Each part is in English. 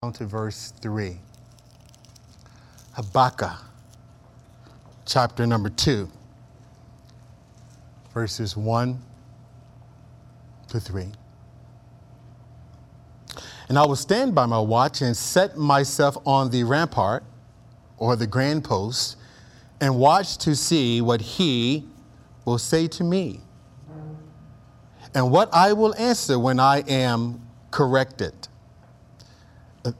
down to verse 3. Habakkuk, chapter number 2, verses 1 to 3. And I will stand by my watch and set myself on the rampart or the grand post and watch to see what he will say to me and what I will answer when I am corrected.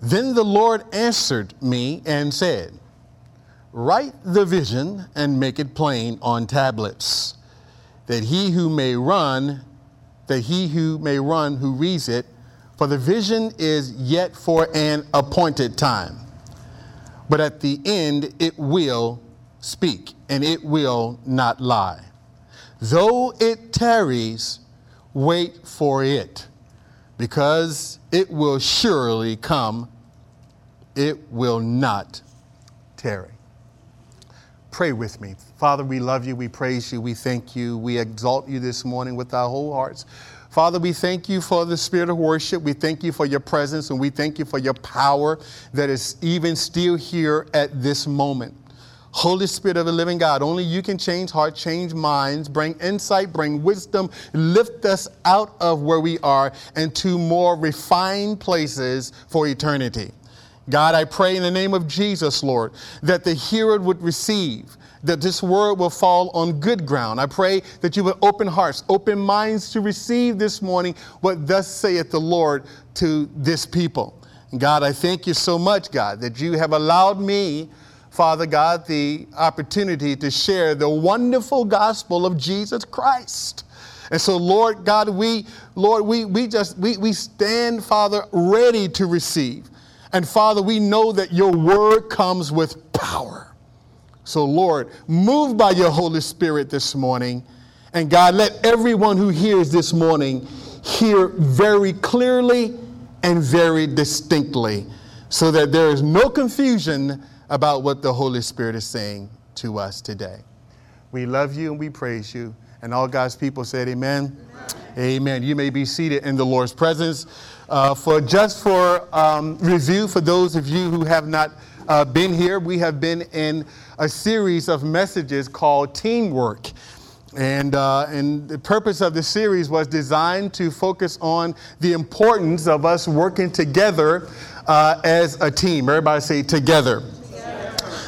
Then the Lord answered me and said, Write the vision and make it plain on tablets, that he who may run, that he who may run who reads it, for the vision is yet for an appointed time. But at the end it will speak, and it will not lie. Though it tarries, wait for it, because it will surely come, it will not tarry. Pray with me. Father, we love you, we praise you, we thank you, we exalt you this morning with our whole hearts. Father, we thank you for the spirit of worship. We thank you for your presence and we thank you for your power that is even still here at this moment. Holy Spirit of the living God, only you can change hearts, change minds, bring insight, bring wisdom, lift us out of where we are and to more refined places for eternity. God, I pray in the name of Jesus, Lord, that the hearer would receive, that this word will fall on good ground. I pray that you would open hearts, open minds to receive this morning what thus saith the Lord to this people. God, I thank you so much, God, that you have allowed me, Father God, the opportunity to share the wonderful gospel of Jesus Christ. And so, Lord God, we, Lord, we, we just, we, we stand, Father, ready to receive. And Father, we know that your word comes with power. So, Lord, move by your Holy Spirit this morning. And God, let everyone who hears this morning hear very clearly and very distinctly so that there is no confusion about what the Holy Spirit is saying to us today. We love you and we praise you. And all God's people said, Amen. Amen. amen. You may be seated in the Lord's presence. Uh, for just for um, review, for those of you who have not uh, been here, we have been in a series of messages called Teamwork. And, uh, and the purpose of the series was designed to focus on the importance of us working together uh, as a team. Everybody say together.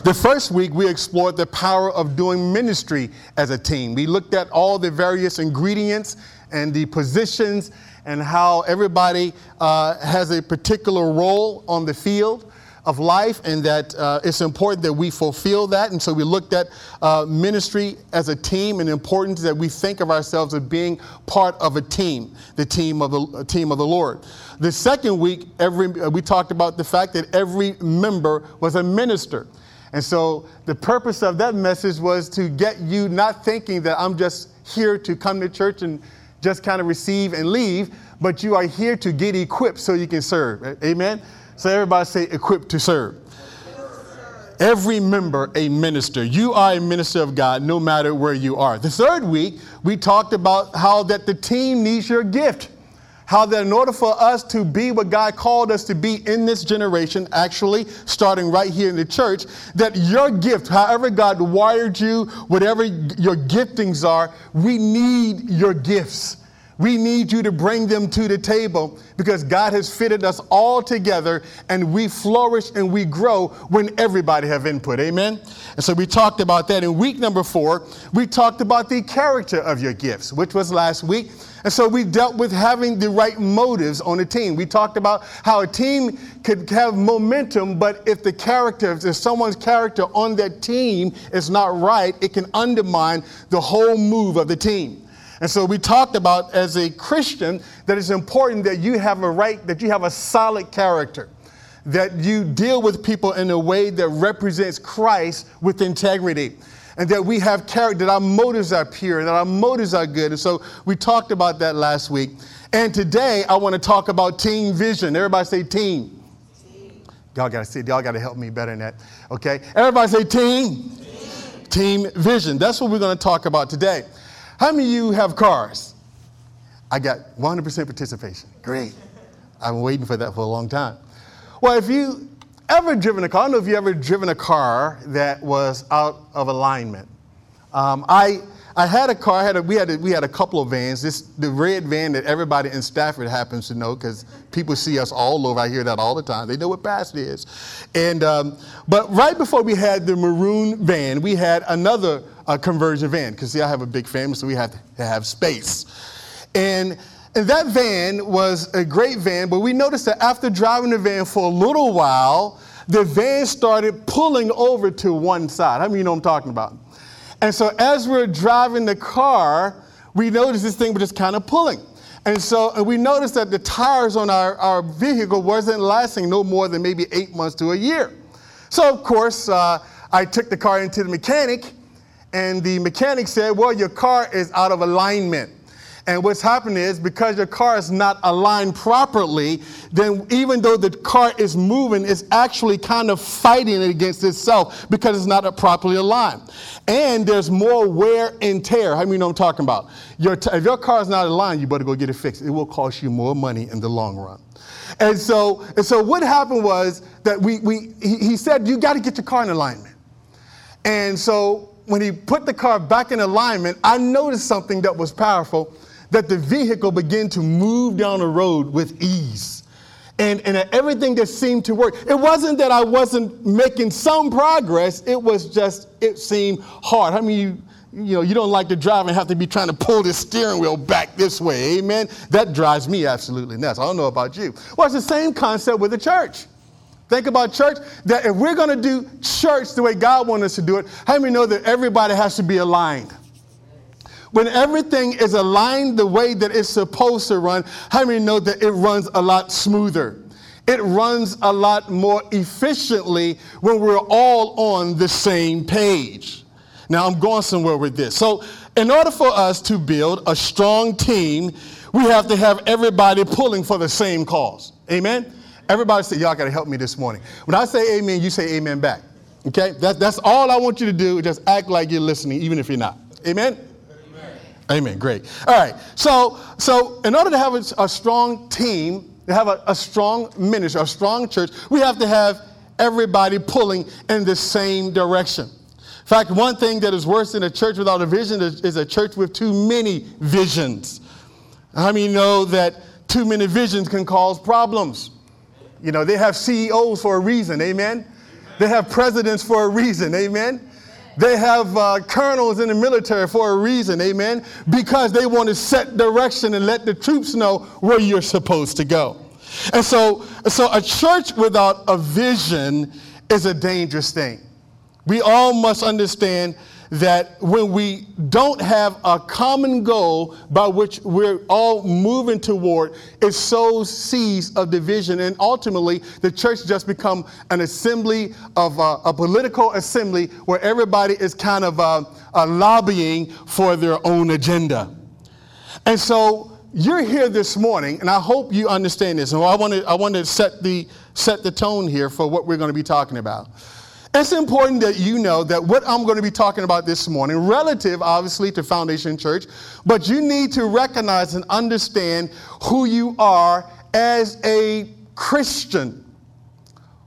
The first week, we explored the power of doing ministry as a team. We looked at all the various ingredients and the positions and how everybody uh, has a particular role on the field of life and that uh, it's important that we fulfill that. And so we looked at uh, ministry as a team and the importance that we think of ourselves as being part of a team, the team of the team of the Lord. The second week, every, uh, we talked about the fact that every member was a minister. And so the purpose of that message was to get you not thinking that I'm just here to come to church and just kind of receive and leave, but you are here to get equipped so you can serve. Amen? So everybody say equipped to serve. Every member a minister. You are a minister of God no matter where you are. The third week, we talked about how that the team needs your gift how that in order for us to be what God called us to be in this generation, actually starting right here in the church, that your gift, however God wired you, whatever your giftings are, we need your gifts. We need you to bring them to the table because God has fitted us all together and we flourish and we grow when everybody have input. Amen. And so we talked about that in week number 4. We talked about the character of your gifts, which was last week. And so we dealt with having the right motives on a team. We talked about how a team could have momentum, but if the character, if someone's character on that team is not right, it can undermine the whole move of the team. And so we talked about as a Christian that it's important that you have a right, that you have a solid character, that you deal with people in a way that represents Christ with integrity and that we have character, that our motives are pure, and that our motives are good. And so we talked about that last week. And today I want to talk about team vision. Everybody say team. team. Y'all got to see, y'all got to help me better than that. Okay? Everybody say team. Team, team vision. That's what we're going to talk about today. How many of you have cars? I got 100% participation. Great. I've been waiting for that for a long time. Well, if you ever driven a car, I don't know if you've ever driven a car that was out of alignment. Um, I I had a car. I had a, we had a, we had a couple of vans. This the red van that everybody in Stafford happens to know because people see us all over. I hear that all the time. They know what Pastor is. And um, but right before we had the maroon van, we had another uh, conversion van because see I have a big family, so we had to have space. And and that van was a great van, but we noticed that after driving the van for a little while, the van started pulling over to one side. How many you know what I'm talking about? And so as we're driving the car, we noticed this thing was just kind of pulling. And so and we noticed that the tires on our, our vehicle wasn't lasting no more than maybe eight months to a year. So, of course, uh, I took the car into the mechanic, and the mechanic said, Well, your car is out of alignment. And what's happening is because your car is not aligned properly, then even though the car is moving, it's actually kind of fighting against itself because it's not properly aligned. And there's more wear and tear. How many you know I'm talking about? Your t- if your car is not aligned, you better go get it fixed. It will cost you more money in the long run. And so, and so what happened was that we, we he, he said, you got to get your car in alignment. And so when he put the car back in alignment, I noticed something that was powerful that the vehicle began to move down the road with ease. And, and everything just seemed to work. It wasn't that I wasn't making some progress, it was just, it seemed hard. How many you, you know, you don't like to drive and have to be trying to pull the steering wheel back this way, amen? That drives me absolutely nuts. I don't know about you. Well, it's the same concept with the church. Think about church, that if we're going to do church the way God wants us to do it, how many know that everybody has to be aligned? When everything is aligned the way that it's supposed to run, how many know that it runs a lot smoother? It runs a lot more efficiently when we're all on the same page. Now, I'm going somewhere with this. So, in order for us to build a strong team, we have to have everybody pulling for the same cause. Amen? Everybody say, Y'all got to help me this morning. When I say amen, you say amen back. Okay? That, that's all I want you to do. Just act like you're listening, even if you're not. Amen? Amen. Great. All right. So, so in order to have a, a strong team, to have a, a strong ministry, a strong church, we have to have everybody pulling in the same direction. In fact, one thing that is worse than a church without a vision is, is a church with too many visions. How many know that too many visions can cause problems? You know, they have CEOs for a reason, amen? They have presidents for a reason, amen? They have uh, colonels in the military for a reason, amen? Because they want to set direction and let the troops know where you're supposed to go. And so, so a church without a vision is a dangerous thing. We all must understand that when we don't have a common goal by which we're all moving toward, it sows seeds of division. And ultimately, the church just become an assembly of uh, a political assembly where everybody is kind of uh, uh, lobbying for their own agenda. And so you're here this morning, and I hope you understand this. And I want to I want to set the set the tone here for what we're going to be talking about. It's important that you know that what I'm going to be talking about this morning, relative obviously to Foundation Church, but you need to recognize and understand who you are as a Christian,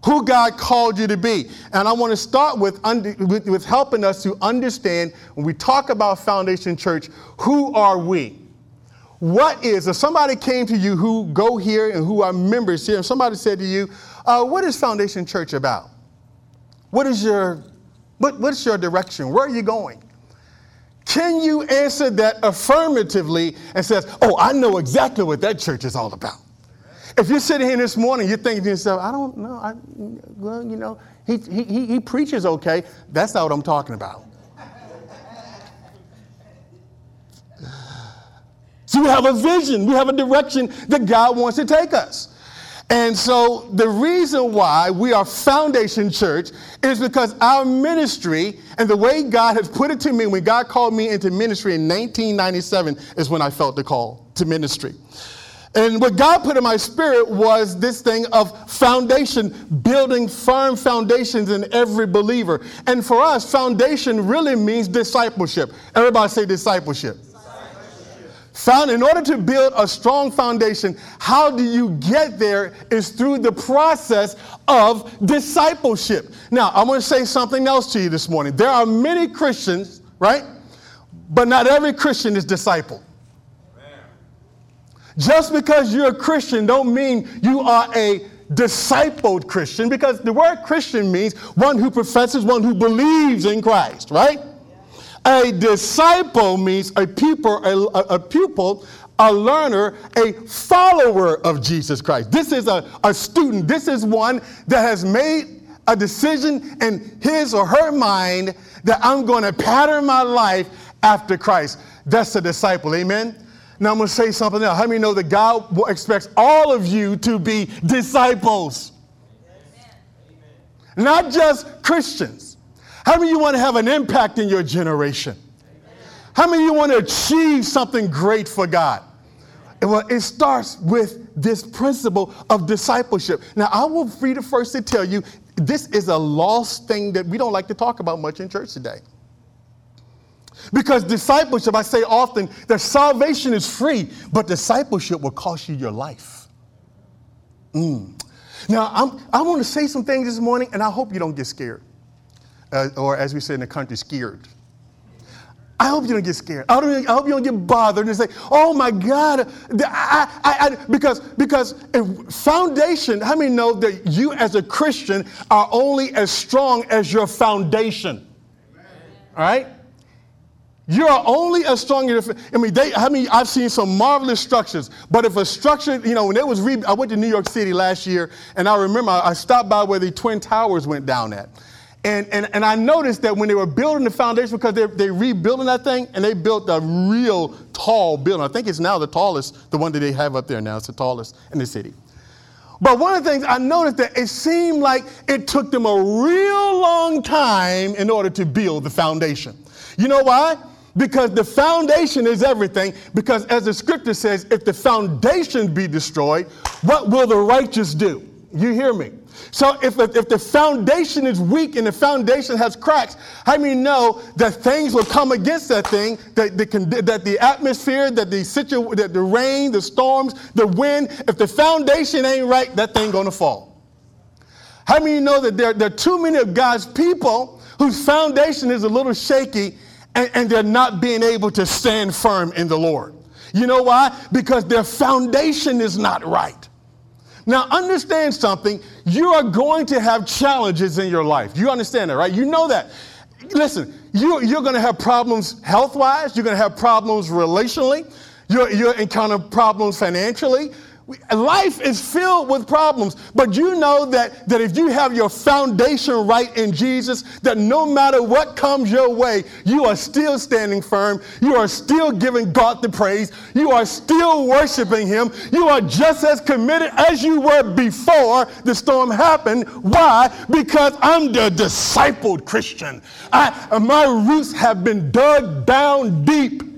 who God called you to be. And I want to start with, under, with, with helping us to understand when we talk about Foundation Church, who are we? What is, if somebody came to you who go here and who are members here, and somebody said to you, uh, what is Foundation Church about? What is your, what, what's your direction? Where are you going? Can you answer that affirmatively and says, oh, I know exactly what that church is all about? If you're sitting here this morning, you're thinking to yourself, I don't know, I, well, you know, he, he, he preaches okay. That's not what I'm talking about. So we have a vision, we have a direction that God wants to take us. And so the reason why we are Foundation Church is because our ministry and the way God has put it to me when God called me into ministry in 1997 is when I felt the call to ministry. And what God put in my spirit was this thing of foundation, building firm foundations in every believer. And for us, foundation really means discipleship. Everybody say discipleship. Found in order to build a strong foundation, how do you get there is through the process of discipleship. Now, I want to say something else to you this morning. There are many Christians, right? But not every Christian is disciple. Just because you're a Christian don't mean you are a discipled Christian because the word Christian means one who professes, one who believes in Christ, right? A disciple means a pupil, a, a, pupil, a learner, a follower of Jesus Christ. This is a, a student. This is one that has made a decision in his or her mind that I'm going to pattern my life after Christ. That's a disciple. Amen. Now I'm going to say something else. How many know that God expects all of you to be disciples? Amen. Not just Christians. How many of you want to have an impact in your generation? How many of you want to achieve something great for God? Well, it starts with this principle of discipleship. Now, I will be the first to tell you this is a lost thing that we don't like to talk about much in church today. Because discipleship, I say often that salvation is free, but discipleship will cost you your life. Mm. Now, I'm, I want to say some things this morning, and I hope you don't get scared uh, or as we say in the country, scared. I hope you don't get scared. I, don't, I hope you don't get bothered and say, "Oh my God!" I, I, I, because because foundation. How many know that you as a Christian are only as strong as your foundation? Amen. All right. You are only as strong as I mean, they, I mean, I've seen some marvelous structures, but if a structure, you know, when it was, re- I went to New York City last year, and I remember I stopped by where the Twin Towers went down at. And, and, and I noticed that when they were building the foundation, because they're, they're rebuilding that thing, and they built a real tall building. I think it's now the tallest, the one that they have up there now. It's the tallest in the city. But one of the things I noticed that it seemed like it took them a real long time in order to build the foundation. You know why? Because the foundation is everything. Because as the scripture says, if the foundation be destroyed, what will the righteous do? You hear me? So if, if the foundation is weak and the foundation has cracks, how many know that things will come against that thing, that the, that the atmosphere, that the, situ, that the rain, the storms, the wind, if the foundation ain't right, that thing gonna fall. How many know that there, there are too many of God's people whose foundation is a little shaky and, and they're not being able to stand firm in the Lord? You know why? Because their foundation is not right. Now, understand something. You are going to have challenges in your life. You understand that, right? You know that. Listen, you, you're going to have problems health wise, you're going to have problems relationally, you're, you're encounter problems financially, Life is filled with problems, but you know that, that if you have your foundation right in Jesus, that no matter what comes your way, you are still standing firm. You are still giving God the praise. You are still worshiping Him. You are just as committed as you were before the storm happened. Why? Because I'm the discipled Christian. I, my roots have been dug down deep.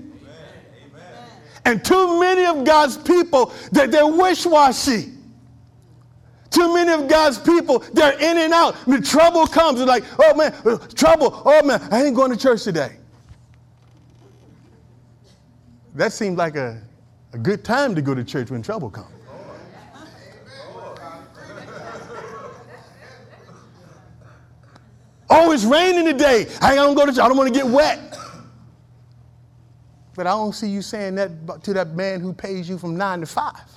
And too many of God's people, that they're wish-washy. Too many of God's people, they're in and out. The trouble comes, they're like, oh man, uh, trouble, oh man, I ain't going to church today. That seemed like a, a good time to go to church when trouble comes. Oh, it's raining today. I don't go to church. I don't want to get wet. But I don't see you saying that to that man who pays you from nine to five.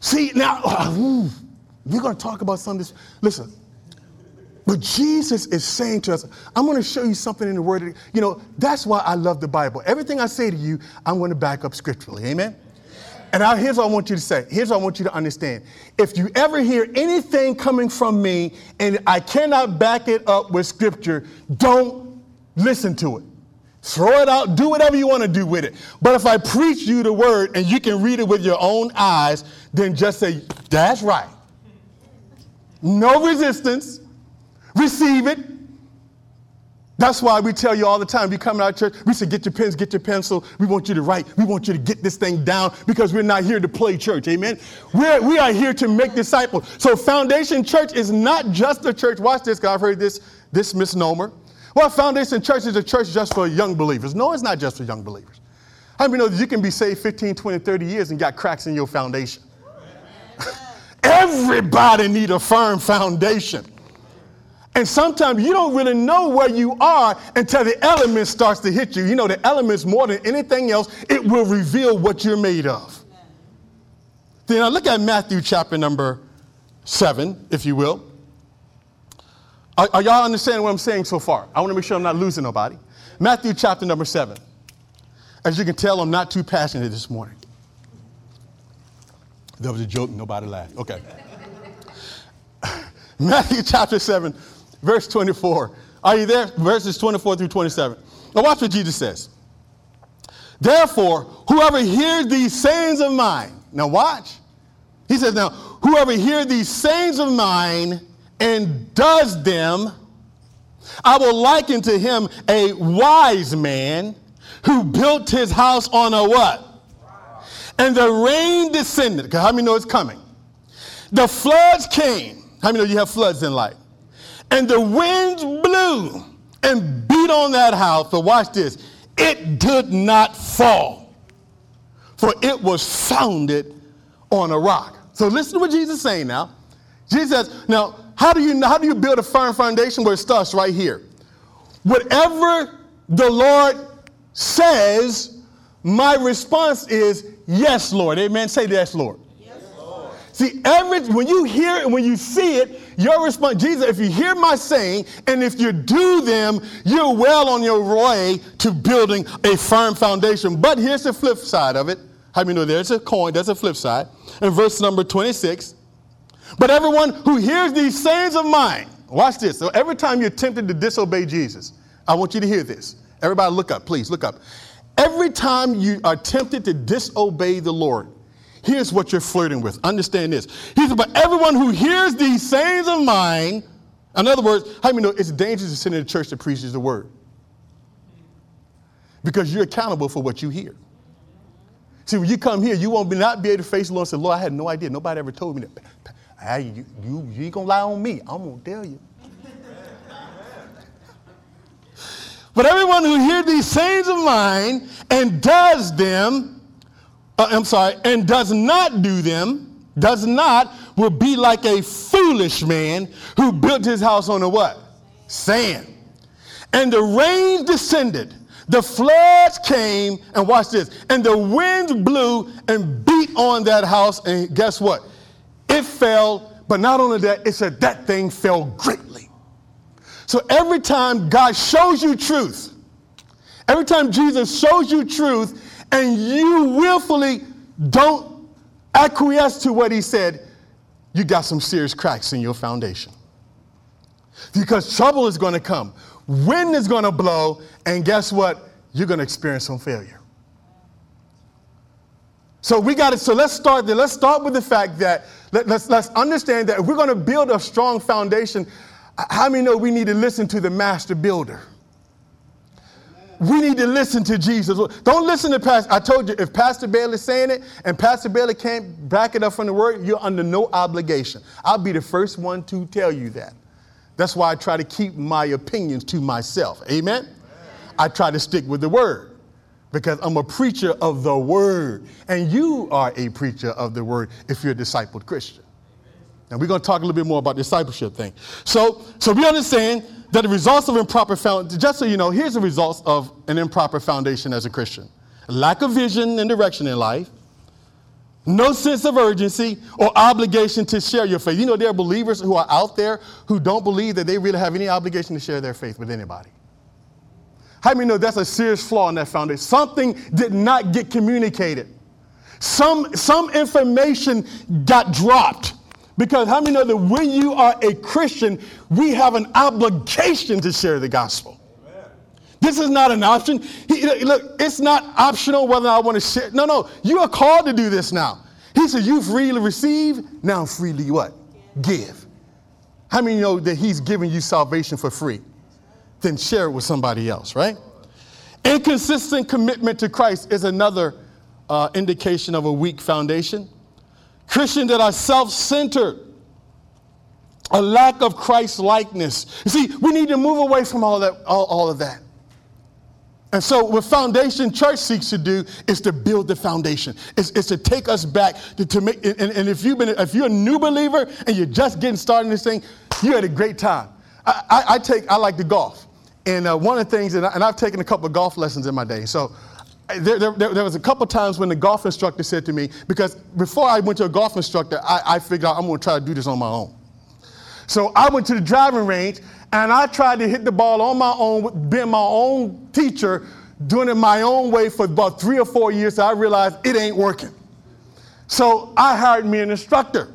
See, now, we're going to talk about some of this. Listen, but Jesus is saying to us, I'm going to show you something in the Word. You know, that's why I love the Bible. Everything I say to you, I'm going to back up scripturally. Amen? And I, here's what I want you to say. Here's what I want you to understand. If you ever hear anything coming from me and I cannot back it up with scripture, don't listen to it. Throw it out, do whatever you want to do with it. But if I preach you the word and you can read it with your own eyes, then just say, That's right. No resistance. Receive it. That's why we tell you all the time, we come to our church, we say, get your pens, get your pencil. We want you to write. We want you to get this thing down because we're not here to play church. Amen. We're, we are here to make disciples. So Foundation Church is not just a church. Watch this, God. I've heard this, this misnomer. Well, Foundation Church is a church just for young believers. No, it's not just for young believers. How many know that you can be saved 15, 20, 30 years and got cracks in your foundation? Everybody need a firm foundation. And sometimes you don't really know where you are until the elements starts to hit you. You know, the elements more than anything else, it will reveal what you're made of. Then I look at Matthew chapter number seven, if you will. Are, are y'all understanding what I'm saying so far? I want to make sure I'm not losing nobody. Matthew chapter number seven. As you can tell, I'm not too passionate this morning. That was a joke, nobody laughed. Okay. Matthew chapter 7, verse 24. Are you there? Verses 24 through 27. Now, watch what Jesus says. Therefore, whoever hears these sayings of mine, now watch. He says, now, whoever hears these sayings of mine and does them, I will liken to him a wise man who built his house on a what? And the rain descended. How many know it's coming? The floods came. How many know you have floods in life? And the winds blew and beat on that house. But watch this. It did not fall. For it was founded on a rock. So listen to what Jesus is saying now. Jesus says, now, how do you how do you build a firm foundation? Where it starts right here. Whatever the Lord says, my response is yes, Lord. Amen. Say yes, Lord. Yes, Lord. See, every when you hear it, when you see it, your response, Jesus, if you hear my saying and if you do them, you're well on your way to building a firm foundation. But here's the flip side of it. How many know there's a coin, there's a flip side. In verse number 26, but everyone who hears these sayings of mine, watch this. So every time you're tempted to disobey Jesus, I want you to hear this. Everybody look up, please look up. Every time you are tempted to disobey the Lord, here's what you're flirting with. Understand this. He said, But everyone who hears these sayings of mine, in other words, how many know it's dangerous to sit in a church that preaches the word? Because you're accountable for what you hear. See, when you come here, you won't be, not be able to face the Lord and say, Lord, I had no idea. Nobody ever told me that. Hey, you, you, you ain't gonna lie on me. I'm gonna tell you. But everyone who hears these sayings of mine and does them, uh, I'm sorry, and does not do them, does not, will be like a foolish man who built his house on a what? Sand. And the rain descended, the floods came, and watch this, and the winds blew and beat on that house, and guess what? It fell, but not only that, it said that thing fell greatly. So every time God shows you truth, every time Jesus shows you truth, and you willfully don't acquiesce to what he said, you got some serious cracks in your foundation. Because trouble is going to come, wind is going to blow, and guess what? You're going to experience some failure. So we got it. So let's start there. Let's start with the fact that let, us let's understand that if we're going to build a strong foundation, how many know we need to listen to the master builder? We need to listen to Jesus. Don't listen to Pastor. I told you, if Pastor Bailey's saying it and Pastor Bailey can't back it up from the word, you're under no obligation. I'll be the first one to tell you that. That's why I try to keep my opinions to myself. Amen? Amen. I try to stick with the word because I'm a preacher of the word. And you are a preacher of the word if you're a discipled Christian. And we're going to talk a little bit more about discipleship thing. So, so we understand that the results of improper foundation, just so you know, here's the results of an improper foundation as a Christian. Lack of vision and direction in life, no sense of urgency or obligation to share your faith. You know, there are believers who are out there who don't believe that they really have any obligation to share their faith with anybody. How many know that's a serious flaw in that foundation? Something did not get communicated. Some, some information got dropped. Because how many know that when you are a Christian, we have an obligation to share the gospel? Amen. This is not an option. He, look, it's not optional whether I want to share. No, no, you are called to do this now. He said, You freely receive, now freely what? Give. How many know that He's giving you salvation for free? Then share it with somebody else, right? Inconsistent commitment to Christ is another uh, indication of a weak foundation. Christians that are self centered, a lack of Christ likeness. You see, we need to move away from all, that, all, all of that. And so, what Foundation Church seeks to do is to build the foundation. It's, it's to take us back to, to make. And, and, if you've been, if you're a new believer and you're just getting started in this thing, you had a great time. I, I, I take, I like to golf, and uh, one of the things, and, I, I've taken a couple of golf lessons in my day. So, there, there, there, was a couple times when the golf instructor said to me, because before I went to a golf instructor, I, I figured out I'm going to try to do this on my own. So I went to the driving range and I tried to hit the ball on my own, being my own teacher, doing it my own way for about three or four years. So I realized it ain't working. So I hired me an instructor.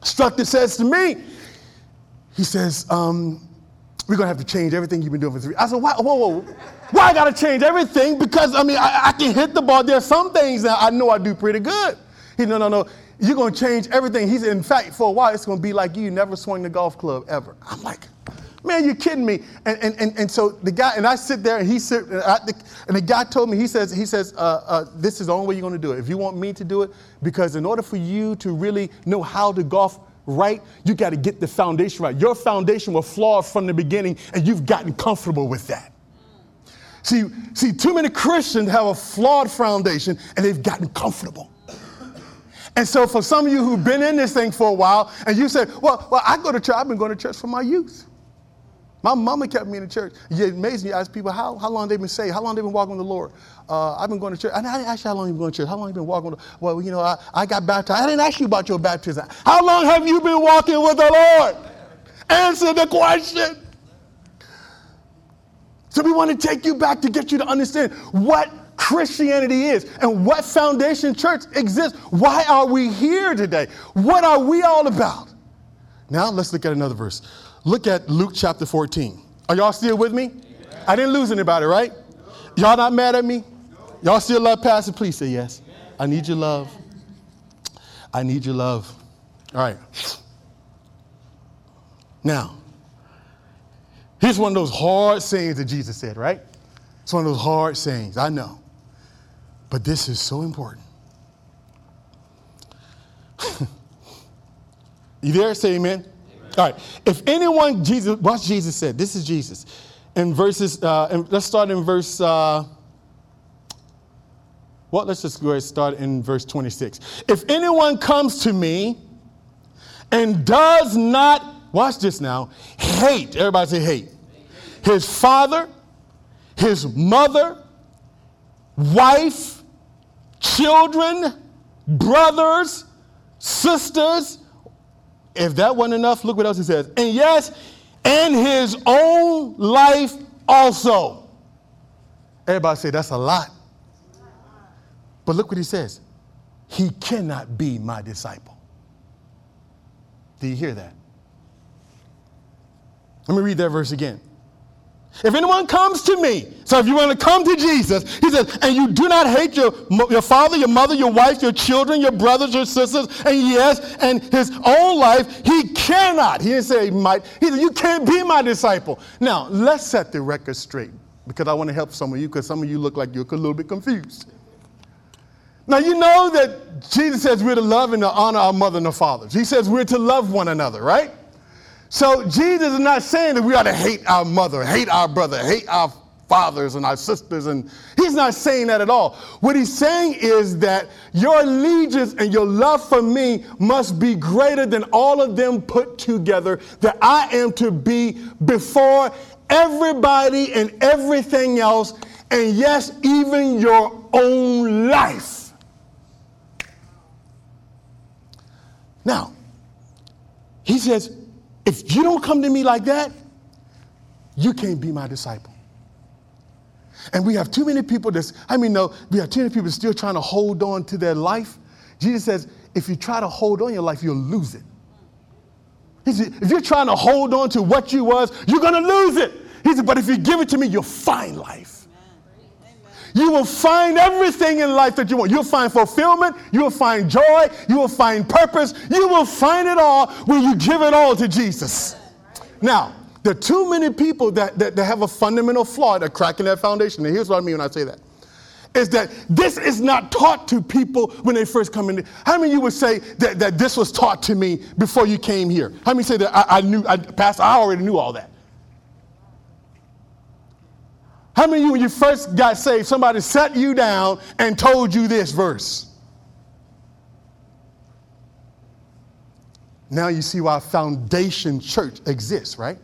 Instructor says to me, he says, um, we're gonna have to change everything you've been doing for three. I said, why, whoa, whoa, why I gotta change everything? Because I mean, I, I can hit the ball. There's some things that I know I do pretty good. He no, no, no. You're gonna change everything. He said, in fact, for a while, it's gonna be like you never swung the golf club ever. I'm like, man, you're kidding me. And, and, and, and so the guy, and I sit there and he sit, and, I, and the guy told me, he says, he says, uh, uh, this is the only way you're gonna do it. If you want me to do it, because in order for you to really know how to golf right, you got to get the foundation right. Your foundation was flawed from the beginning, and you've gotten comfortable with that. See, see, too many Christians have a flawed foundation, and they've gotten comfortable. And so, for some of you who've been in this thing for a while, and you say, "Well, well, I go to church. I've been going to church from my youth." My mama kept me in the church. You amazing. You ask people how, how long they've been saved, how long they've been walking with the Lord. Uh, I've been going to church. I didn't ask you how long you've been going to church. How long you been walking with the Well, you know, I, I got baptized. I didn't ask you about your baptism. How long have you been walking with the Lord? Answer the question. So we want to take you back to get you to understand what Christianity is and what Foundation Church exists. Why are we here today? What are we all about? Now let's look at another verse. Look at Luke chapter 14. Are y'all still with me? I didn't lose anybody, right? Y'all not mad at me? Y'all still love Pastor? Please say yes. I need your love. I need your love. All right. Now, here's one of those hard sayings that Jesus said, right? It's one of those hard sayings, I know. But this is so important. you there? Say amen. All right. If anyone, Jesus, watch Jesus said. This is Jesus. In verses, uh, and let's start in verse, uh, well, let's just go ahead and start in verse 26. If anyone comes to me and does not, watch this now, hate, everybody say hate, his father, his mother, wife, children, brothers, sisters, if that wasn't enough, look what else he says. And yes, and his own life also. Everybody say that's a lot. But look what he says. He cannot be my disciple. Do you hear that? Let me read that verse again. If anyone comes to me, so if you want to come to Jesus, he says, and you do not hate your, your father, your mother, your wife, your children, your brothers, your sisters, and yes, and his own life, he cannot. He didn't say he might. He said, you can't be my disciple. Now, let's set the record straight because I want to help some of you because some of you look like you're a little bit confused. Now, you know that Jesus says we're to love and to honor our mother and our fathers. He says we're to love one another, right? So Jesus is not saying that we ought to hate our mother, hate our brother, hate our fathers and our sisters, and he's not saying that at all. What he's saying is that your allegiance and your love for me must be greater than all of them put together, that I am to be before everybody and everything else, and yes, even your own life. Now, he says, if you don't come to me like that, you can't be my disciple. And we have too many people that's, I mean, no, we have too many people still trying to hold on to their life. Jesus says, if you try to hold on your life, you'll lose it. He said, if you're trying to hold on to what you was, you're going to lose it. He said, but if you give it to me, you'll find life. You will find everything in life that you want. You'll find fulfillment. You will find joy. You will find purpose. You will find it all when you give it all to Jesus. Now, there are too many people that, that, that have a fundamental flaw that are cracking that foundation. And here's what I mean when I say that. Is that this is not taught to people when they first come in. How many of you would say that, that this was taught to me before you came here? How many say that I, I knew, I, Pastor, I already knew all that? How many of you, when you first got saved, somebody sat you down and told you this verse? Now you see why Foundation Church exists, right?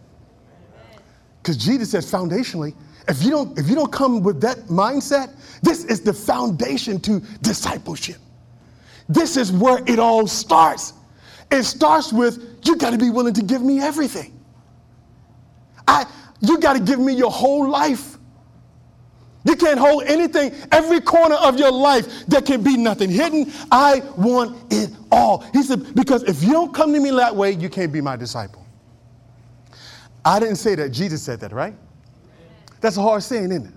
Because Jesus says foundationally, if you don't if you don't come with that mindset, this is the foundation to discipleship. This is where it all starts. It starts with you got to be willing to give me everything. I you got to give me your whole life. You can't hold anything, every corner of your life, there can be nothing hidden. I want it all. He said, because if you don't come to me that way, you can't be my disciple. I didn't say that. Jesus said that, right? That's a hard saying, isn't it?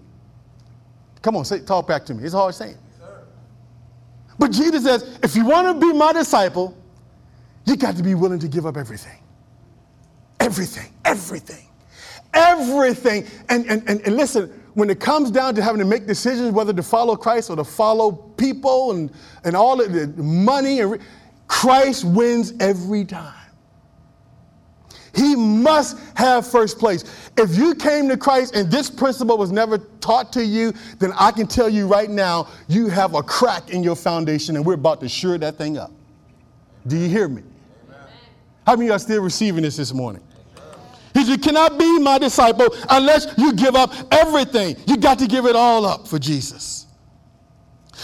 Come on, say, talk back to me. It's a hard saying. But Jesus says, if you want to be my disciple, you got to be willing to give up everything. Everything, everything, everything. And, and, and, and listen, when it comes down to having to make decisions whether to follow Christ or to follow people and, and all of the money, and re- Christ wins every time. He must have first place. If you came to Christ and this principle was never taught to you, then I can tell you right now, you have a crack in your foundation and we're about to sure that thing up. Do you hear me? Amen. How many are still receiving this this morning? He said, You cannot be my disciple unless you give up everything. You got to give it all up for Jesus.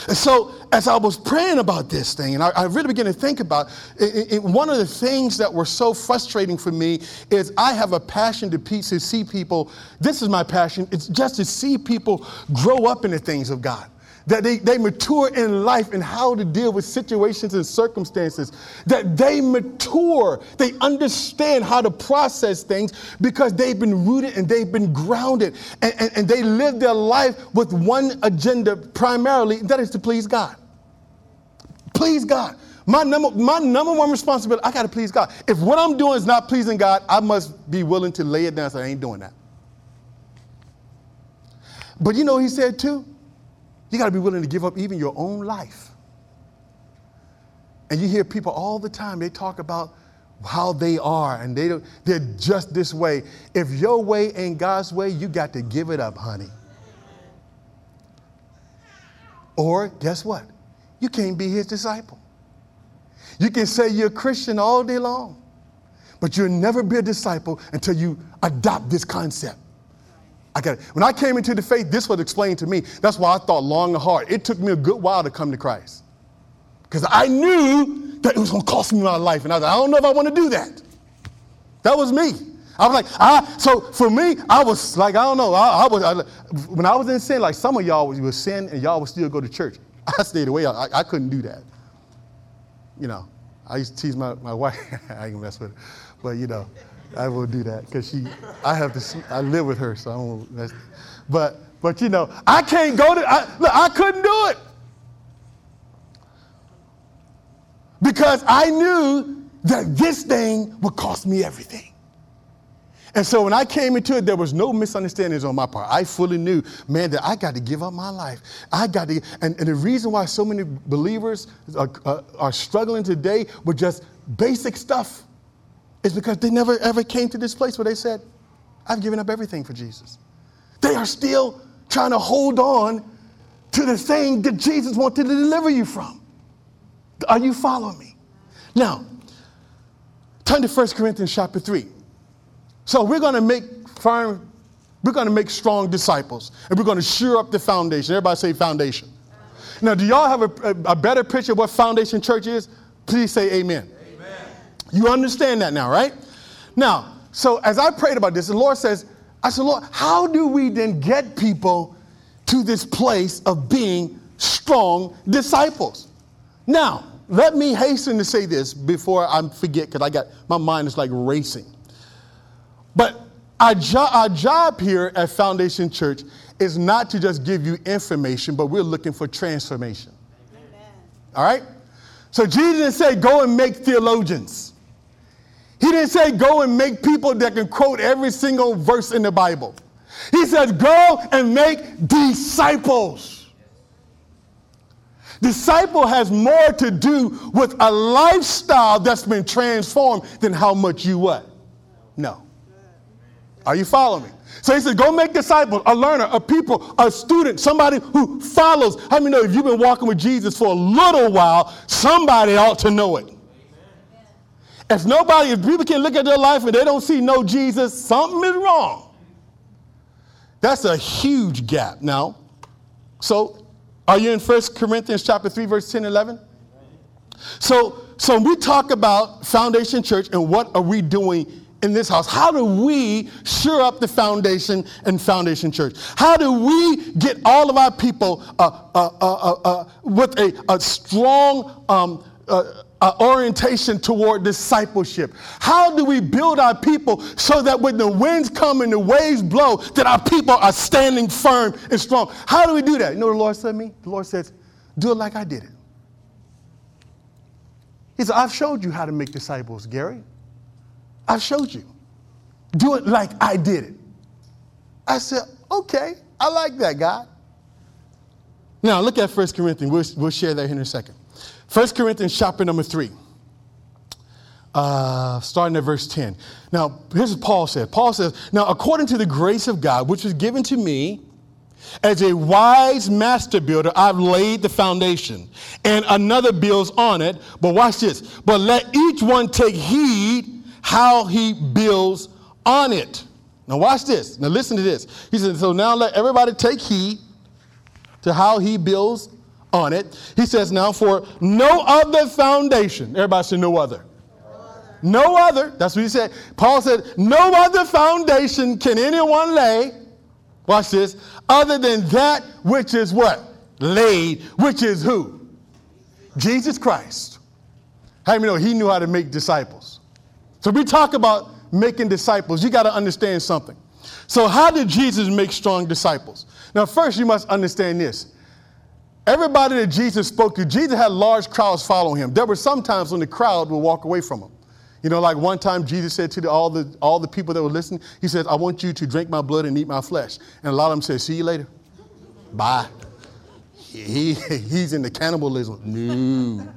And so, as I was praying about this thing, and I, I really began to think about it, it, one of the things that were so frustrating for me is I have a passion to, to see people. This is my passion. It's just to see people grow up in the things of God that they, they mature in life and how to deal with situations and circumstances, that they mature, they understand how to process things because they've been rooted and they've been grounded and, and, and they live their life with one agenda primarily, that is to please God. Please God. My number, my number one responsibility, I got to please God. If what I'm doing is not pleasing God, I must be willing to lay it down so I ain't doing that. But you know, he said too, you got to be willing to give up even your own life. And you hear people all the time, they talk about how they are and they they're just this way. If your way ain't God's way, you got to give it up, honey. Or guess what? You can't be his disciple. You can say you're a Christian all day long, but you'll never be a disciple until you adopt this concept. I got it. When I came into the faith, this was explained to me. That's why I thought long and hard. It took me a good while to come to Christ. Because I knew that it was going to cost me my life. And I was like, I don't know if I want to do that. That was me. I was like, I, so for me, I was like, I don't know. I, I was, I, when I was in sin, like some of y'all was, was sin and y'all would still go to church. I stayed away. I, I couldn't do that. You know, I used to tease my, my wife. I ain't mess with her. But, you know, I will do that because she, I have to, I live with her, so I won't. but, but you know, I can't go to, I, look, I couldn't do it because I knew that this thing would cost me everything. And so when I came into it, there was no misunderstandings on my part. I fully knew, man, that I got to give up my life. I got to, and, and the reason why so many believers are, are, are struggling today with just basic stuff is because they never ever came to this place where they said, I've given up everything for Jesus. They are still trying to hold on to the thing that Jesus wanted to deliver you from. Are you following me? Now, turn to 1 Corinthians chapter 3. So we're going to make firm, we're going to make strong disciples, and we're going to sure up the foundation. Everybody say foundation. Now, do y'all have a, a, a better picture of what foundation church is? Please say amen. You understand that now, right? Now, so as I prayed about this, the Lord says, I said, Lord, how do we then get people to this place of being strong disciples? Now, let me hasten to say this before I forget, because I got my mind is like racing. But our, jo- our job here at Foundation Church is not to just give you information, but we're looking for transformation. Amen. All right? So Jesus say, go and make theologians. He didn't say go and make people that can quote every single verse in the Bible. He said go and make disciples. Disciple has more to do with a lifestyle that's been transformed than how much you what? No. Are you following me? So he said, go make disciples, a learner, a people, a student, somebody who follows. How many know if you've been walking with Jesus for a little while, somebody ought to know it? If nobody, if people can look at their life and they don't see no Jesus, something is wrong. That's a huge gap. Now, so are you in 1 Corinthians chapter 3, verse 10 11? So, so we talk about Foundation Church and what are we doing in this house, how do we sure up the foundation and Foundation Church? How do we get all of our people uh, uh, uh, uh with a, a strong um, uh, orientation toward discipleship? How do we build our people so that when the winds come and the waves blow, that our people are standing firm and strong? How do we do that? You know what the Lord said to me? The Lord says, do it like I did it. He said, I've showed you how to make disciples, Gary. I've showed you. Do it like I did it. I said, okay, I like that, God. Now, look at 1 Corinthians. We'll, we'll share that in a second. 1 Corinthians chapter number 3, uh, starting at verse 10. Now, here's what Paul said. Paul says, Now, according to the grace of God, which was given to me, as a wise master builder, I've laid the foundation, and another builds on it. But watch this. But let each one take heed how he builds on it. Now, watch this. Now, listen to this. He said, So now let everybody take heed to how he builds on it. He says, Now, for no other foundation, everybody say, No other. No other. That's what he said. Paul said, No other foundation can anyone lay. Watch this. Other than that which is what? Laid, which is who? Jesus Christ. How many know he knew how to make disciples? So we talk about making disciples. You got to understand something. So, how did Jesus make strong disciples? Now, first, you must understand this Everybody that Jesus spoke to, Jesus had large crowds following him. There were some times when the crowd would walk away from him. You know, like one time Jesus said to the, all, the, all the people that were listening, He said, I want you to drink my blood and eat my flesh. And a lot of them said, See you later. Bye. He, he's in the cannibalism. No.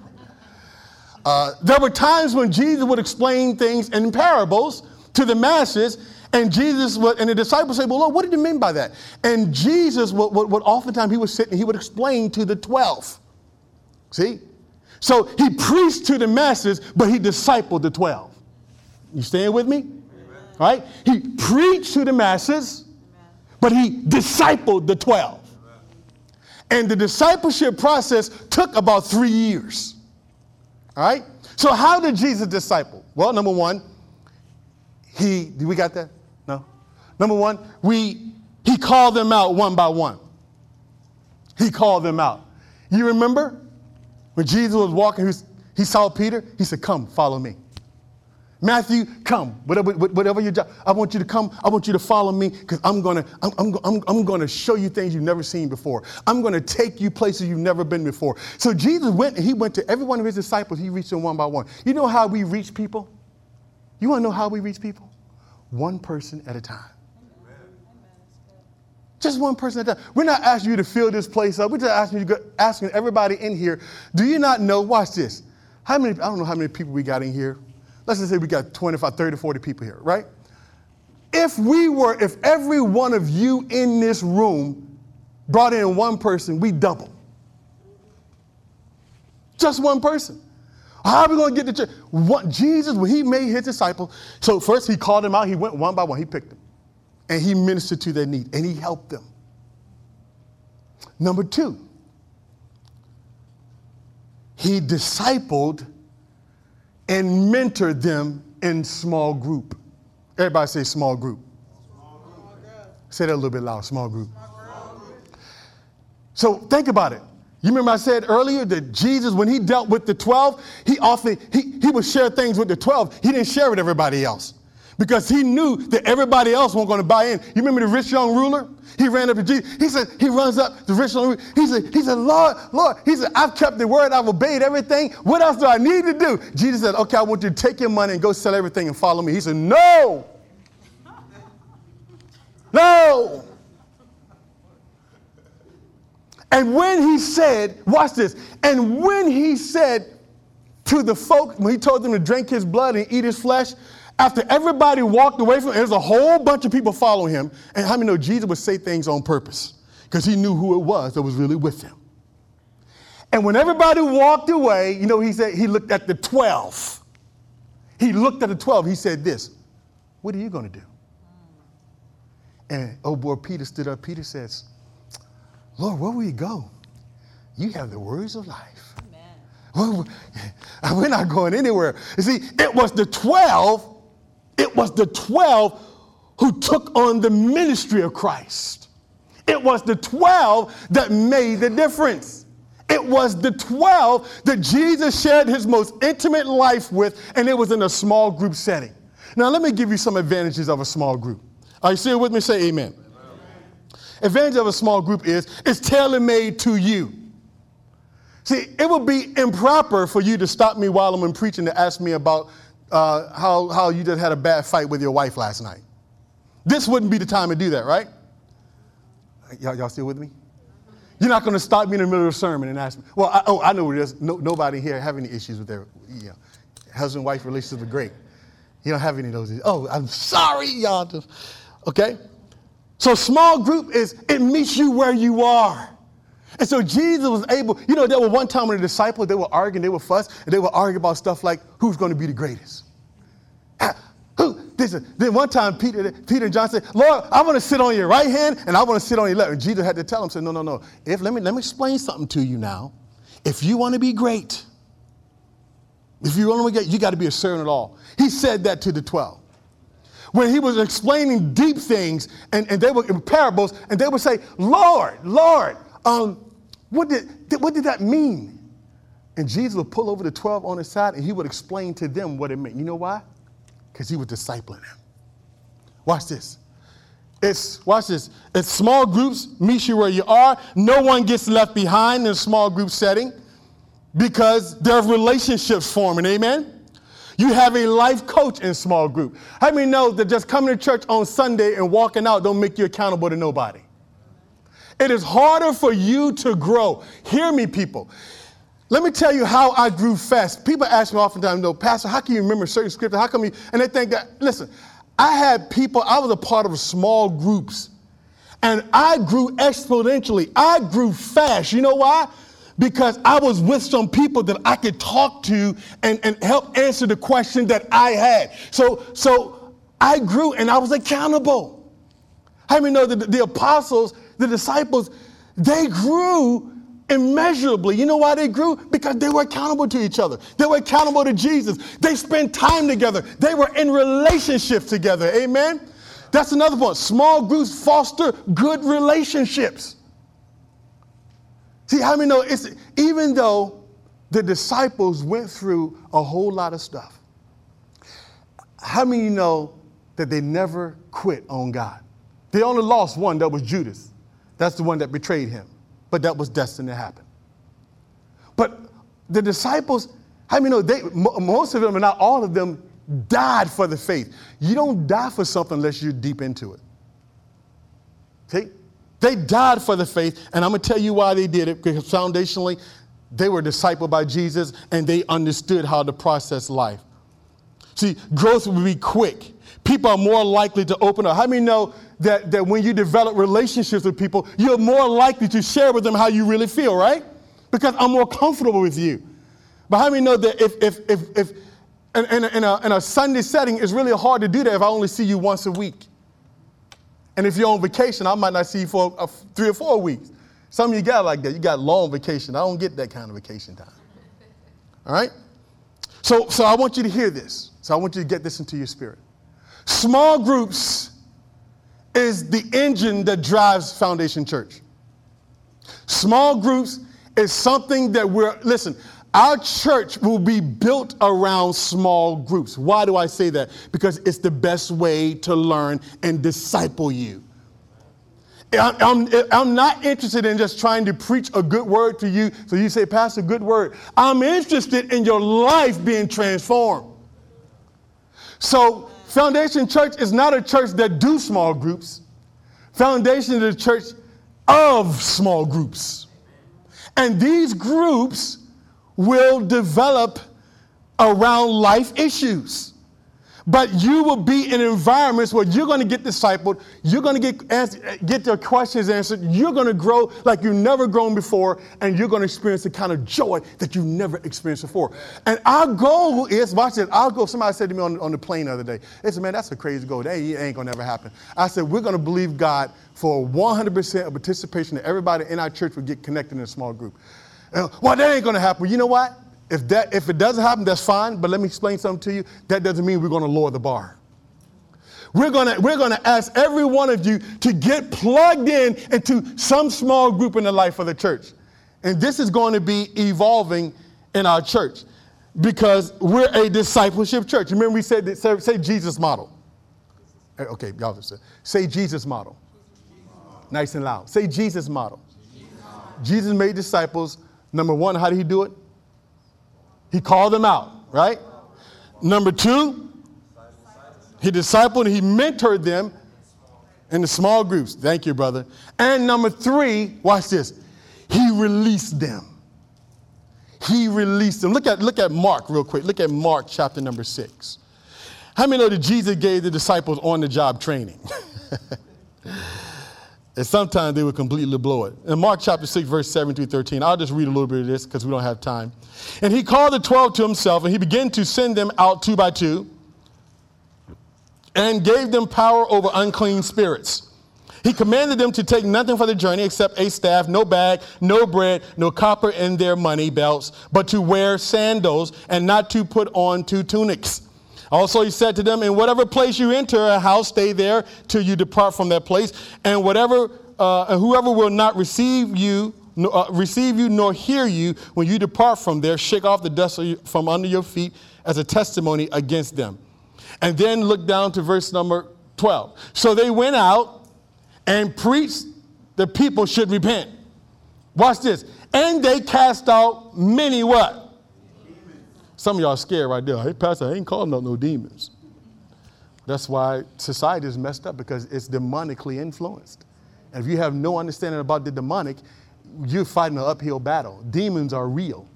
Uh, there were times when Jesus would explain things in parables to the masses, and Jesus would, and the disciples say, Well, Lord, what did you mean by that? And Jesus would, would, would oftentimes he would sit and he would explain to the 12. See? So he preached to the masses, but he discipled the 12. You staying with me? Amen. Right? He preached to the masses, but he discipled the 12. And the discipleship process took about three years. All right? So, how did Jesus disciple? Well, number one, he, do we got that? Number one, we, he called them out one by one. He called them out. You remember when Jesus was walking, he saw Peter, he said, Come, follow me. Matthew, come, whatever, whatever your job, I want you to come, I want you to follow me because I'm gonna, I'm, I'm, I'm, I'm gonna show you things you've never seen before. I'm gonna take you places you've never been before. So Jesus went and he went to every one of his disciples, he reached them one by one. You know how we reach people? You wanna know how we reach people? One person at a time. Just one person at a time. We're not asking you to fill this place up. We're just asking you asking everybody in here, do you not know? Watch this. How many, I don't know how many people we got in here. Let's just say we got 25, 30, 40 people here, right? If we were, if every one of you in this room brought in one person, we double. Just one person. How are we going to get the church? What, Jesus, when he made his disciples, so first he called them out, he went one by one, he picked them and he ministered to their need and he helped them. Number two, he discipled and mentored them in small group. Everybody say small group. Small group. Say that a little bit loud, small group. small group. So think about it. You remember I said earlier that Jesus, when he dealt with the 12, he often he, he would share things with the 12. He didn't share with everybody else because he knew that everybody else wasn't going to buy in. You remember the rich young ruler? He ran up to Jesus. He said, he runs up the rich young ruler. He said, he said, Lord, Lord, he said, I've kept the word, I've obeyed everything. What else do I need to do? Jesus said, okay, I want you to take your money and go sell everything and follow me. He said, no. No. And when he said, watch this, and when he said to the folk, when he told them to drink his blood and eat his flesh, After everybody walked away from him, there's a whole bunch of people following him. And how many know Jesus would say things on purpose? Because he knew who it was that was really with him. And when everybody walked away, you know, he said he looked at the 12. He looked at the 12. He said this, what are you going to do? And oh boy, Peter stood up. Peter says, Lord, where will you go? You have the words of life. Well, we're not going anywhere. You see, it was the 12, it was the 12 who took on the ministry of Christ. It was the 12 that made the difference. It was the 12 that Jesus shared his most intimate life with, and it was in a small group setting. Now, let me give you some advantages of a small group. Are you still with me? Say amen. Advantage of a small group is it's tailor made to you. See, it would be improper for you to stop me while I'm preaching to ask me about uh, how, how you just had a bad fight with your wife last night. This wouldn't be the time to do that, right? Y'all, y'all still with me? You're not going to stop me in the middle of a sermon and ask me, well, I, oh, I know what it is. No, nobody here have any issues with their you know, husband wife relationships are great. You don't have any of those. Oh, I'm sorry, y'all. Okay? So small group is, it meets you where you are. And so Jesus was able, you know, there was one time when the disciples, they were arguing, they were fuss, and they were arguing about stuff like who's going to be the greatest. Who? This, then one time Peter, Peter and John said, Lord, I want to sit on your right hand and I want to sit on your left. And Jesus had to tell him, said, no, no, no. If, let, me, let me explain something to you now. If you want to be great, if you want to get, you got to be a servant at all. He said that to the 12 when he was explaining deep things and, and they were in parables and they would say lord lord um, what, did, what did that mean? And Jesus would pull over the 12 on his side and he would explain to them what it meant. You know why? Because he was discipling them. Watch this. It's, watch this. It's small groups, meet you where you are. No one gets left behind in a small group setting because there are relationships forming. Amen? You have a life coach in small group. How many know that just coming to church on Sunday and walking out don't make you accountable to nobody? It is harder for you to grow. Hear me, people. Let me tell you how I grew fast. People ask me oftentimes, no, Pastor, how can you remember certain scripture? How come you? And they think that, listen, I had people, I was a part of small groups, and I grew exponentially. I grew fast. You know why? Because I was with some people that I could talk to and, and help answer the question that I had. So, so I grew and I was accountable. How many know that the, apostles the disciples, they grew immeasurably. You know why they grew? Because they were accountable to each other. They were accountable to Jesus. They spent time together. They were in relationship together. Amen. That's another point. Small groups foster good relationships. See, how many know it's even though the disciples went through a whole lot of stuff, how many know that they never quit on God? They only lost one, that was Judas. That's the one that betrayed him. But that was destined to happen. But the disciples, I mean, they, most of them, and not all of them, died for the faith. You don't die for something unless you're deep into it. See? They died for the faith, and I'm going to tell you why they did it, because foundationally, they were discipled by Jesus and they understood how to process life. See, growth will be quick. People are more likely to open up. How many know that, that when you develop relationships with people, you're more likely to share with them how you really feel, right? Because I'm more comfortable with you. But how many know that if, if, if, if in, in, a, in, a, in a Sunday setting, it's really hard to do that if I only see you once a week? And if you're on vacation, I might not see you for three or four weeks. Some of you got like that. You got long vacation. I don't get that kind of vacation time. All right? So, so I want you to hear this. So I want you to get this into your spirit. Small groups is the engine that drives Foundation Church. Small groups is something that we're, listen, our church will be built around small groups. Why do I say that? Because it's the best way to learn and disciple you. I'm, I'm, not interested in just trying to preach a good word to you so you say, Pastor, good word. I'm interested in your life being transformed. So Foundation Church is not a church that do small groups. Foundation is a church of small groups. And these groups will develop around life issues. But you will be in environments where you're going to get discipled, you're going to get, answer, get your questions answered, you're going to grow like you've never grown before, and you're going to experience the kind of joy that you've never experienced before. And our goal is, watch this, our goal, somebody said to me on, on the plane the other day, they said, man, that's a crazy goal. That ain't going to never happen. I said, we're going to believe God for 100% of participation that everybody in our church will get connected in a small group. Uh, well, that ain't going to happen. You know what? If, that, if it doesn't happen, that's fine, but let me explain something to you. That doesn't mean we're going to lower the bar. We're going to we're going to ask every one of you to get plugged in into some small group in the life of the church. And this is going to be evolving in our church because we're a discipleship church. Remember, we said, that, say, say Jesus model. Okay, y'all just say, say Jesus model. Nice and loud. Say Jesus model. Jesus made disciples. Number one, how did he do it? He called them out, right? Number two, he discipled, he mentored them in the small groups. Thank you, brother. And number three, watch this. He released them. He released them. Look at, look at Mark real quick. Look at Mark chapter number six. How many know that Jesus gave the disciples on the job training? And sometimes they would completely blow it. In Mark chapter 6, verse 7 through 13, I'll just read a little bit of this because we don't have time. And he called the 12 to himself, and he began to send them out two by two, and gave them power over unclean spirits. He commanded them to take nothing for the journey except a staff, no bag, no bread, no copper in their money belts, but to wear sandals and not to put on two tunics. Also, he said to them, In whatever place you enter a house, stay there till you depart from that place. And whatever, uh, whoever will not receive you, uh, receive you nor hear you when you depart from there, shake off the dust from under your feet as a testimony against them. And then look down to verse number 12. So they went out and preached the people should repent. Watch this. And they cast out many what? Some of y'all scared right there. Hey, Pastor, I ain't calling out no demons. That's why society is messed up because it's demonically influenced. And if you have no understanding about the demonic, you're fighting an uphill battle. Demons are real.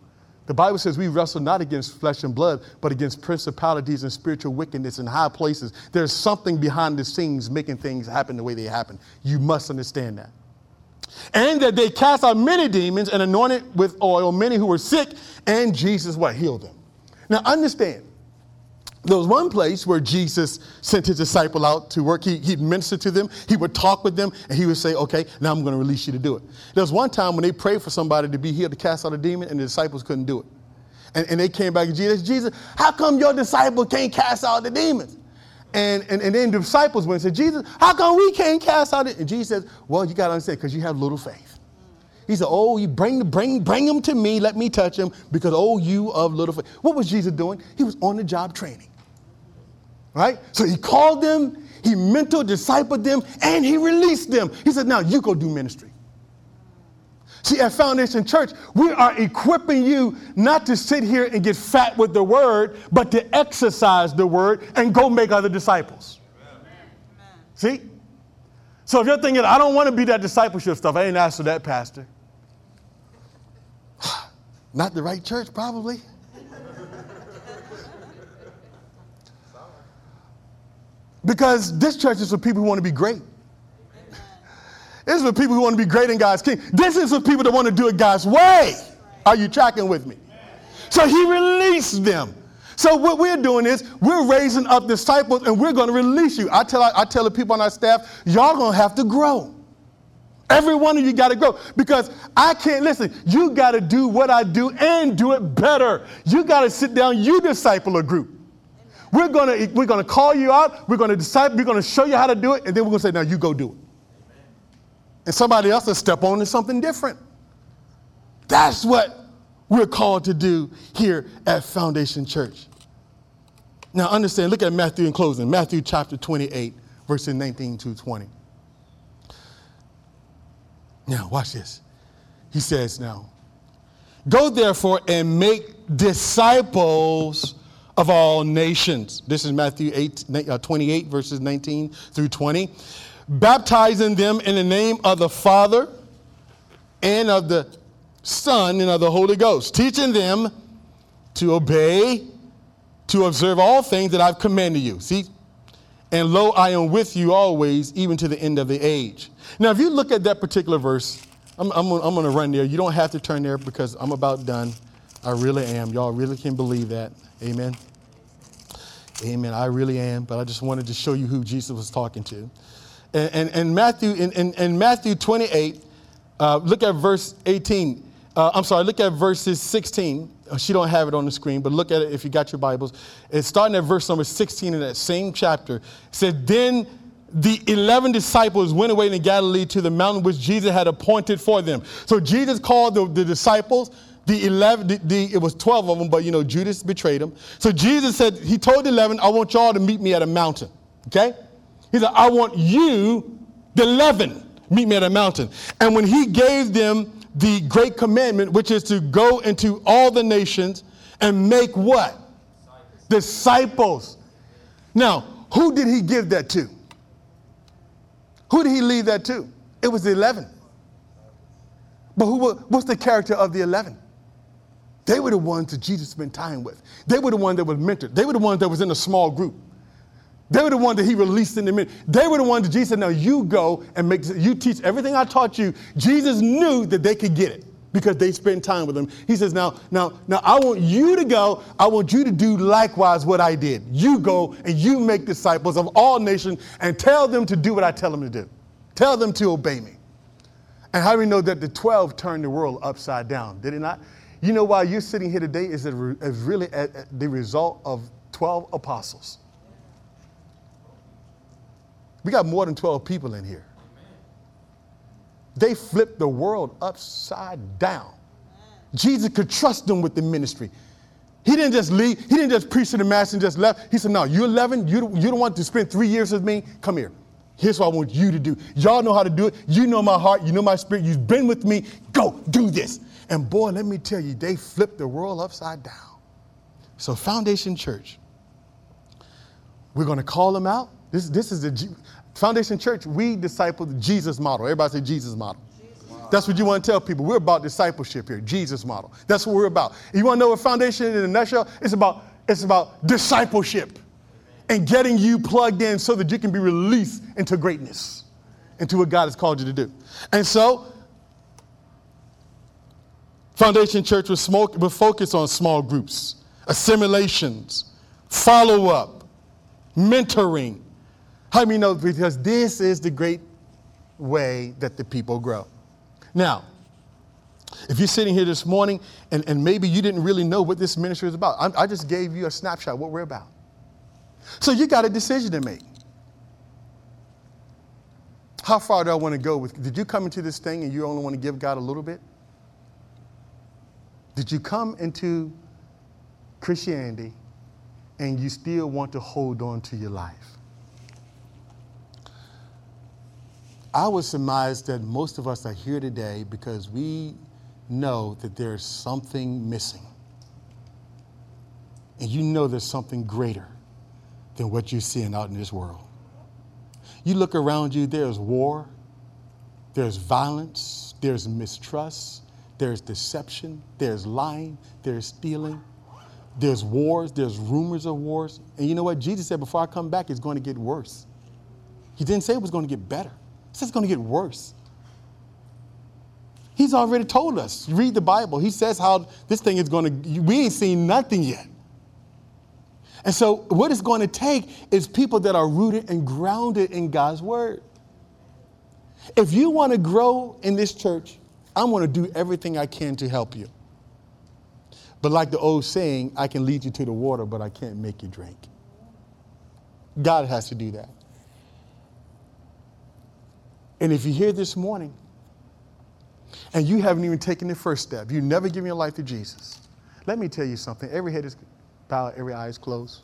The Bible says we wrestle not against flesh and blood, but against principalities and spiritual wickedness in high places. There's something behind the scenes making things happen the way they happen. You must understand that. And that they cast out many demons and anointed with oil many who were sick, and Jesus what? Healed them. Now, understand, there was one place where Jesus sent his disciple out to work. He, he'd minister to them, he would talk with them, and he would say, Okay, now I'm going to release you to do it. There was one time when they prayed for somebody to be healed to cast out a demon, and the disciples couldn't do it. And, and they came back to Jesus, Jesus, how come your disciple can't cast out the demons? And, and, and then the disciples went and said, Jesus, how come we can't cast out it? And Jesus says, Well, you got to understand, because you have little faith. He said, Oh, you bring, bring, bring him to me, let me touch him, because oh, you of little faith. What was Jesus doing? He was on the job training. Right? So he called them, he mentored, discipled them, and he released them. He said, Now you go do ministry. See, at Foundation Church, we are equipping you not to sit here and get fat with the word, but to exercise the word and go make other disciples. Amen. See? So if you're thinking, I don't want to be that discipleship stuff, I ain't asked for that, Pastor. Not the right church, probably. because this church is for people who want to be great. This is for people who want to be great in God's kingdom. This is for people that want to do it God's way. Are you tracking with me? So he released them. So what we're doing is we're raising up disciples and we're going to release you. I tell I tell the people on our staff, y'all going to have to grow. Every one of you got to grow because I can't listen. You got to do what I do and do it better. You got to sit down, you disciple a group. We're going to we're to call you out, we're going to disciple, we're going to show you how to do it and then we're going to say now you go do it. And somebody else will step on to something different. That's what we're called to do here at Foundation Church. Now understand, look at Matthew in closing. Matthew chapter 28, verses 19 to 20. Now, watch this. He says, Now, go therefore and make disciples of all nations. This is Matthew 8, uh, 28, verses 19 through 20. Baptizing them in the name of the Father and of the Son and of the Holy Ghost, teaching them to obey to observe all things that I've commanded you. See? And lo, I am with you always, even to the end of the age. Now, if you look at that particular verse, I'm, I'm, I'm going to run there. You don't have to turn there because I'm about done. I really am. Y'all really can believe that. Amen. Amen. I really am. But I just wanted to show you who Jesus was talking to. And, and, and Matthew, in, in, in, Matthew 28, uh, look at verse 18. Uh, I'm sorry, look at verses 16. Uh, she don't have it on the screen, but look at it if you got your Bibles. It's starting at verse number 16 in that same chapter. It said, Then the 11 disciples went away to Galilee to the mountain which Jesus had appointed for them. So Jesus called the, the disciples, the 11, the, the, it was 12 of them, but you know, Judas betrayed him. So Jesus said, He told the 11, I want y'all to meet me at a mountain. Okay? He said, I want you, the 11, meet me at a mountain. And when He gave them the great commandment, which is to go into all the nations and make what? Disciples. Now, who did He give that to? Who did he leave that to? It was the 11. But who, what's the character of the 11? They were the ones that Jesus spent time with. They were the ones that was mentored. They were the ones that was in a small group. They were the ones that he released in the minute. They were the ones that Jesus said, now you go and make, you teach everything I taught you. Jesus knew that they could get it because they spent time with him. He says, now, now, now I want you to go. I want you to do likewise what I did. You go and you make disciples of all nations and tell them to do what I tell them to do. Tell them to obey me. And how do we know that the 12 turned the world upside down? Did it not? You know why you're sitting here today is, is really the result of 12 apostles. We got more than 12 people in here. They flipped the world upside down. Jesus could trust them with the ministry. He didn't just leave, he didn't just preach to the mass and just left. He said, No, you're 11, you, you don't want to spend three years with me. Come here. Here's what I want you to do. Y'all know how to do it. You know my heart, you know my spirit. You've been with me. Go, do this. And boy, let me tell you, they flipped the world upside down. So, Foundation Church, we're going to call them out. This, this is the Foundation Church, we disciple the Jesus model. Everybody say Jesus model. That's what you want to tell people. We're about discipleship here, Jesus model. That's what we're about. You want to know what Foundation in a nutshell? It's about, it's about discipleship and getting you plugged in so that you can be released into greatness, into what God has called you to do. And so, Foundation Church will, smoke, will focus on small groups, assimilations, follow up, mentoring, how many know? Because this is the great way that the people grow. Now, if you're sitting here this morning and, and maybe you didn't really know what this ministry is about, I, I just gave you a snapshot what we're about. So you got a decision to make. How far do I want to go with? Did you come into this thing and you only want to give God a little bit? Did you come into Christianity and you still want to hold on to your life? I would surmise that most of us are here today because we know that there's something missing. And you know there's something greater than what you're seeing out in this world. You look around you, there's war, there's violence, there's mistrust, there's deception, there's lying, there's stealing, there's wars, there's rumors of wars. And you know what? Jesus said, before I come back, it's going to get worse. He didn't say it was going to get better. It's going to get worse. He's already told us. Read the Bible. He says how this thing is going to, we ain't seen nothing yet. And so, what it's going to take is people that are rooted and grounded in God's word. If you want to grow in this church, I'm going to do everything I can to help you. But, like the old saying, I can lead you to the water, but I can't make you drink. God has to do that. And if you're here this morning and you haven't even taken the first step, you never given your life to Jesus, let me tell you something. Every head is bowed, every eye is closed.